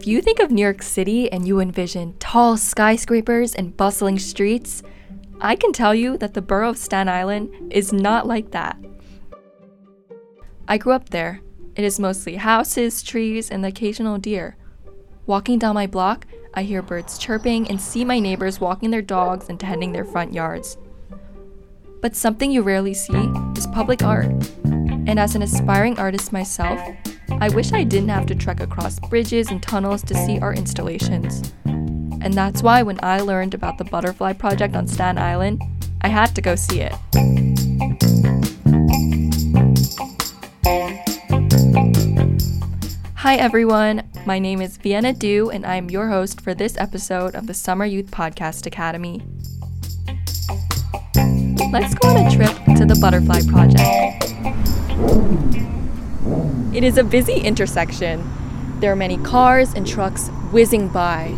If you think of New York City and you envision tall skyscrapers and bustling streets, I can tell you that the borough of Staten Island is not like that. I grew up there. It is mostly houses, trees, and the occasional deer. Walking down my block, I hear birds chirping and see my neighbors walking their dogs and tending their front yards. But something you rarely see is public art. And as an aspiring artist myself, I wish I didn't have to trek across bridges and tunnels to see our installations. And that's why when I learned about the Butterfly Project on Staten Island, I had to go see it. Hi everyone, my name is Vienna Du, and I'm your host for this episode of the Summer Youth Podcast Academy. Let's go on a trip to the Butterfly Project. It is a busy intersection. There are many cars and trucks whizzing by.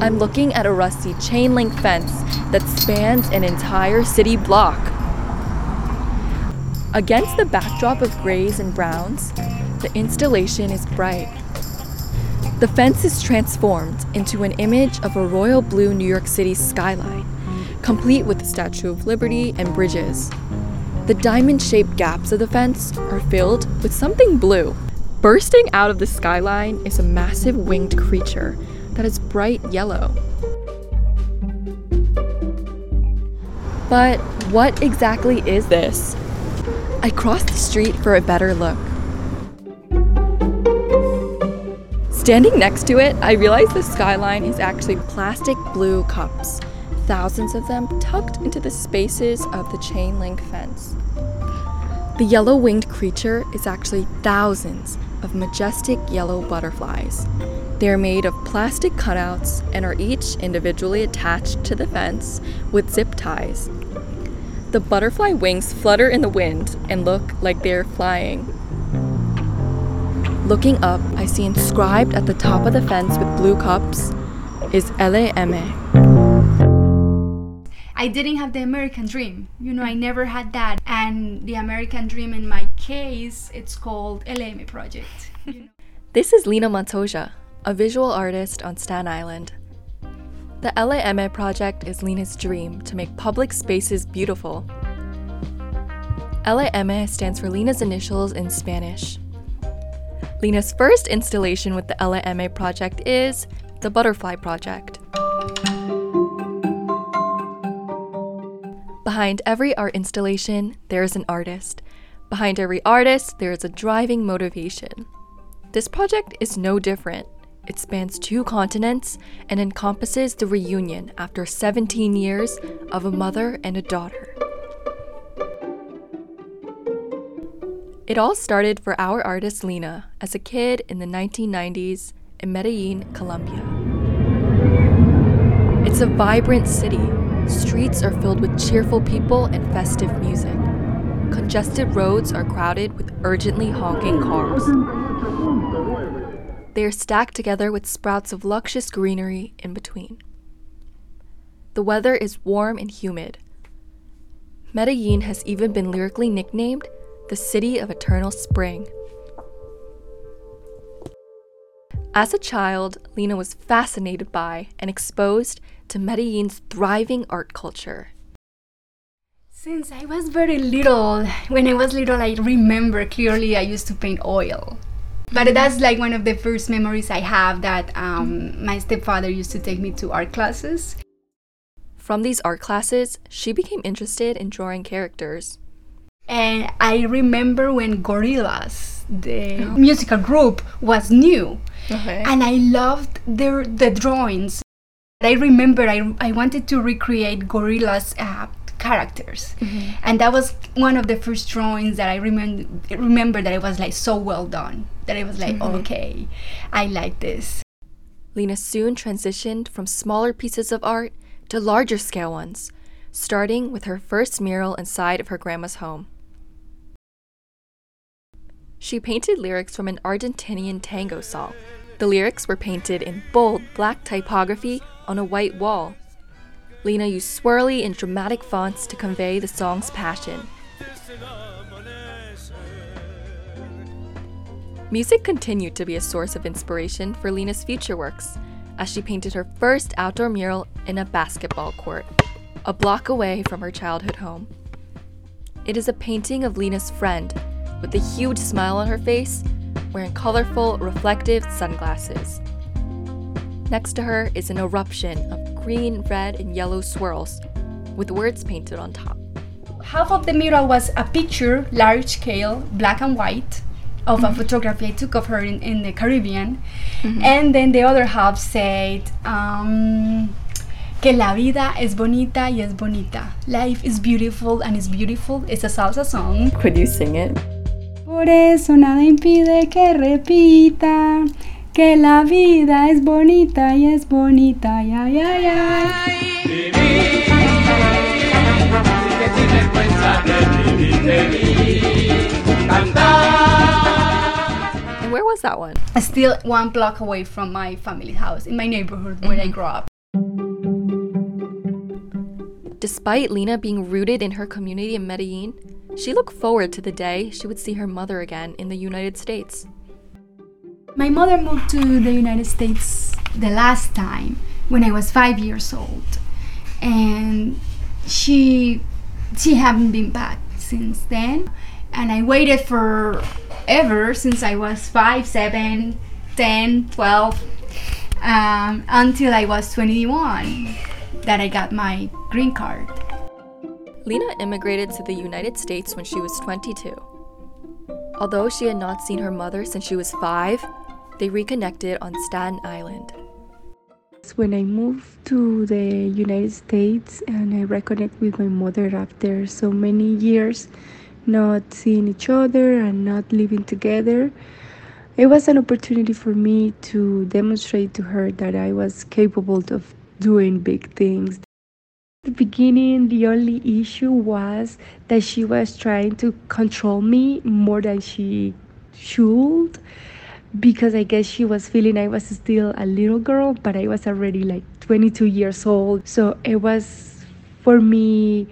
I'm looking at a rusty chain link fence that spans an entire city block. Against the backdrop of grays and browns, the installation is bright. The fence is transformed into an image of a royal blue New York City skyline, complete with the Statue of Liberty and bridges. The diamond shaped gaps of the fence are filled with something blue. Bursting out of the skyline is a massive winged creature that is bright yellow. But what exactly is this? I crossed the street for a better look. Standing next to it, I realize the skyline is actually plastic blue cups, thousands of them tucked into the spaces of the chain link fence. The yellow winged creature is actually thousands of majestic yellow butterflies. They are made of plastic cutouts and are each individually attached to the fence with zip ties. The butterfly wings flutter in the wind and look like they're flying. Looking up, I see inscribed at the top of the fence with blue cups is LAM. I didn't have the American dream. You know, I mm. never had that. And the American dream in my case, it's called LM Project. You know? This is Lina Montoya, a visual artist on Staten Island. The LAMA project is Lina's dream to make public spaces beautiful. LAMA stands for Lina's initials in Spanish. Lina's first installation with the LAMA project is the Butterfly Project. Behind every art installation, there is an artist. Behind every artist, there is a driving motivation. This project is no different. It spans two continents and encompasses the reunion after 17 years of a mother and a daughter. It all started for our artist Lina as a kid in the 1990s in Medellin, Colombia. It's a vibrant city. Streets are filled with cheerful people and festive music. Congested roads are crowded with urgently honking cars. They are stacked together with sprouts of luscious greenery in between. The weather is warm and humid. Medellin has even been lyrically nicknamed the City of Eternal Spring. As a child, Lina was fascinated by and exposed to Medellin's thriving art culture. Since I was very little, when I was little, I remember clearly I used to paint oil. But that's like one of the first memories I have that um, my stepfather used to take me to art classes. From these art classes, she became interested in drawing characters. And I remember when Gorillaz, the oh. musical group, was new. Okay. And I loved their the drawings. I remember I, I wanted to recreate Gorillaz uh, characters. Mm-hmm. And that was one of the first drawings that I remember remember that it was like so well done. That it was like, mm-hmm. okay, I like this. Lina soon transitioned from smaller pieces of art to larger scale ones, starting with her first mural inside of her grandma's home. She painted lyrics from an Argentinian tango song. The lyrics were painted in bold black typography on a white wall. Lina used swirly and dramatic fonts to convey the song's passion. Music continued to be a source of inspiration for Lina's future works, as she painted her first outdoor mural in a basketball court, a block away from her childhood home. It is a painting of Lina's friend, with a huge smile on her face, wearing colorful, reflective sunglasses. Next to her is an eruption of green, red, and yellow swirls, with words painted on top. Half of the mural was a picture, large scale, black and white, of mm-hmm. a photography I took of her in, in the Caribbean. Mm-hmm. And then the other half said, um, que la vida es bonita y es bonita. Life is beautiful and is beautiful. It's a salsa song. Could you sing it? Por eso nada impide que repita que la vida es bonita y es bonita, ya, ya, ya. And where was that one? Still one block away from my family house in my neighborhood mm-hmm. where I mm-hmm. grew up. Despite Lina being rooted in her community in Medellin, she looked forward to the day she would see her mother again in the United States. My mother moved to the United States the last time when I was five years old, and she she hadn't been back since then. And I waited for ever since I was five, seven, ten, twelve, um, until I was 21 that I got my green card. Lina immigrated to the United States when she was 22. Although she had not seen her mother since she was five, they reconnected on Staten Island. When I moved to the United States and I reconnect with my mother after so many years not seeing each other and not living together, it was an opportunity for me to demonstrate to her that I was capable of doing big things. The beginning, the only issue was that she was trying to control me more than she should because I guess she was feeling I was still a little girl, but I was already like 22 years old. So it was for me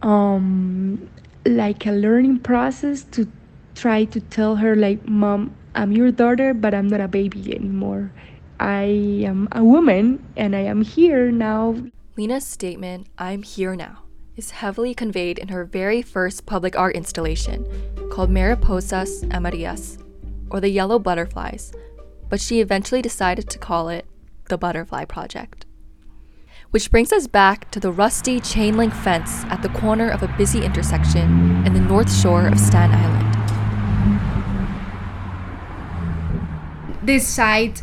um, like a learning process to try to tell her like, "Mom, I'm your daughter, but I'm not a baby anymore. I am a woman and I am here now." Lina's statement, "I'm here now." is heavily conveyed in her very first public art installation called Mariposas Amarillas or the yellow butterflies, but she eventually decided to call it the Butterfly Project. Which brings us back to the rusty chain link fence at the corner of a busy intersection in the north shore of Staten Island. This site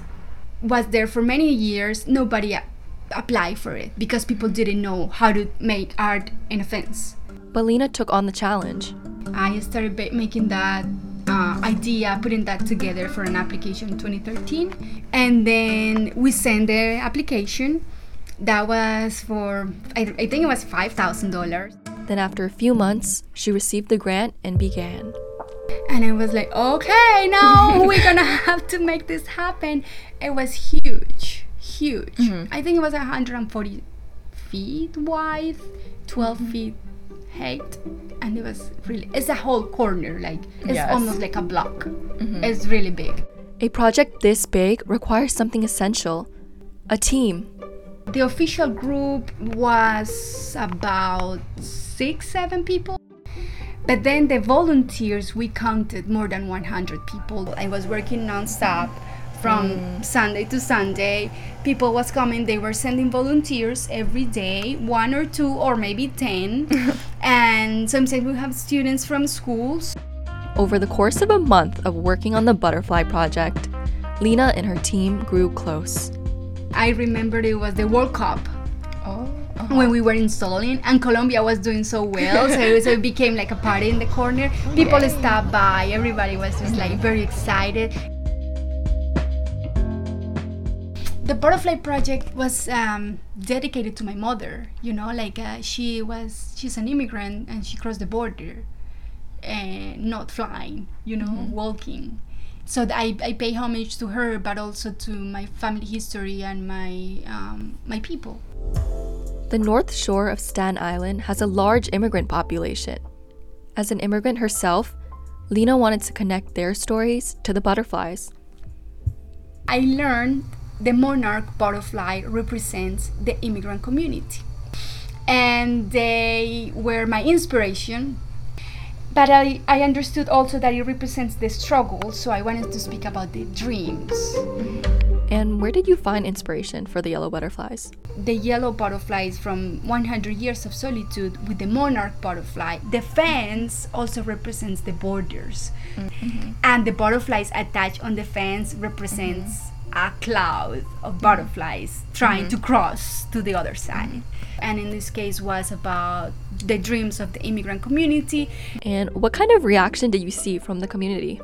was there for many years. Nobody a- applied for it because people didn't know how to make art in a fence. But Lina took on the challenge. I started ba- making that uh, idea, putting that together for an application in 2013. And then we sent the application. That was for, I, I think it was $5,000. Then, after a few months, she received the grant and began. And I was like, okay, now we're gonna have to make this happen. It was huge, huge. Mm-hmm. I think it was 140 feet wide, 12 mm-hmm. feet height and it was really it's a whole corner like it's yes. almost like a block mm-hmm. it's really big a project this big requires something essential a team the official group was about six seven people but then the volunteers we counted more than 100 people i was working non-stop from mm. Sunday to Sunday. People was coming, they were sending volunteers every day, one or two or maybe 10. and sometimes we have students from schools. Over the course of a month of working on the butterfly project, Lina and her team grew close. I remember it was the World Cup. Oh. Uh-huh. When we were installing, and Colombia was doing so well, so, so it became like a party in the corner. People stopped by, everybody was just like very excited. The butterfly project was um, dedicated to my mother you know like uh, she was she's an immigrant and she crossed the border and not flying you know mm-hmm. walking so I, I pay homage to her but also to my family history and my um, my people the north shore of staten island has a large immigrant population as an immigrant herself Lina wanted to connect their stories to the butterflies. I learned the monarch butterfly represents the immigrant community. And they were my inspiration. But I, I understood also that it represents the struggle, so I wanted to speak about the dreams. And where did you find inspiration for the yellow butterflies? The yellow butterflies from 100 Years of Solitude with the monarch butterfly. The fence also represents the borders. Mm-hmm. And the butterflies attached on the fence represents mm-hmm a cloud of butterflies trying mm-hmm. to cross to the other side. Mm-hmm. And in this case was about the dreams of the immigrant community. And what kind of reaction did you see from the community?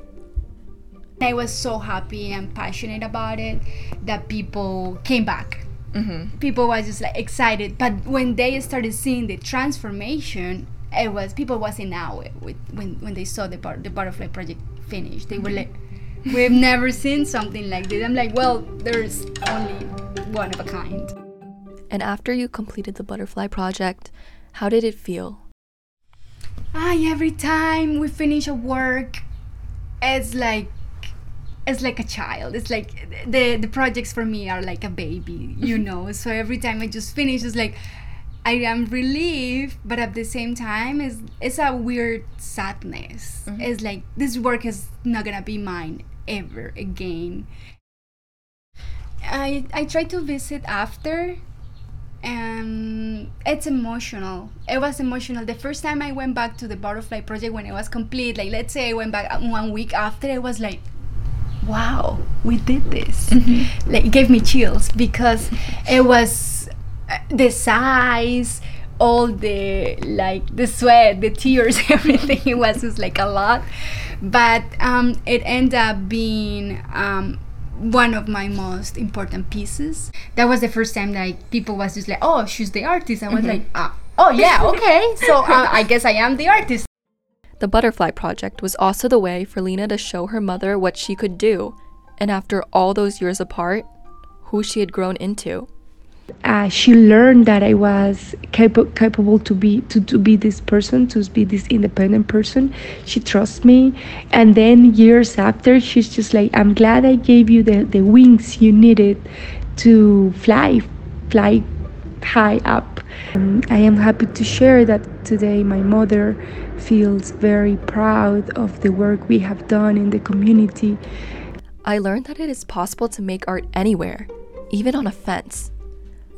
I was so happy and passionate about it that people came back. Mm-hmm. People was just like excited, but when they started seeing the transformation, it was people was in awe with when when they saw the bar, the butterfly project finished. They were mm-hmm. like, We've never seen something like this. I'm like, well, there's only one of a kind. And after you completed the butterfly project, how did it feel? Ah, every time we finish a work, it's like it's like a child. It's like the the projects for me are like a baby, you know. so every time I just finish, it's like I am relieved, but at the same time, it's it's a weird sadness. Mm-hmm. It's like this work is not gonna be mine ever again. I I try to visit after and it's emotional. It was emotional. The first time I went back to the butterfly project when it was complete, like let's say I went back one week after, it was like, wow, we did this. Mm-hmm. Like it gave me chills because it was uh, the size, all the like the sweat, the tears, everything. it was just like a lot but um, it ended up being um, one of my most important pieces. That was the first time that people was just like, "Oh, she's the artist." I was mm-hmm. like, ah, "Oh yeah, okay." so uh, I guess I am the artist. The Butterfly Project was also the way for Lina to show her mother what she could do, and after all those years apart, who she had grown into uh, she learned that I was cap- capable to be to, to be this person, to be this independent person. She trusts me, and then years after, she's just like, "I'm glad I gave you the, the wings you needed to fly, fly high up." Um, I am happy to share that today my mother feels very proud of the work we have done in the community. I learned that it is possible to make art anywhere, even on a fence.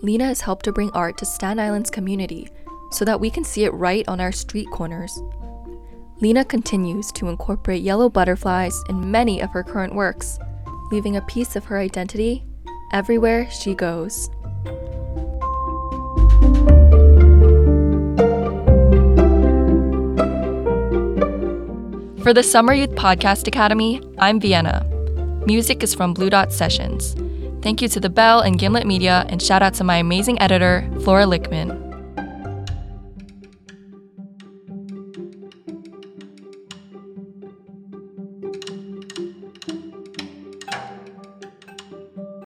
Lina has helped to bring art to Staten Island's community so that we can see it right on our street corners. Lina continues to incorporate yellow butterflies in many of her current works, leaving a piece of her identity everywhere she goes. For the Summer Youth Podcast Academy, I'm Vienna. Music is from Blue Dot Sessions. Thank you to the Bell and Gimlet Media, and shout out to my amazing editor, Flora Lichtman.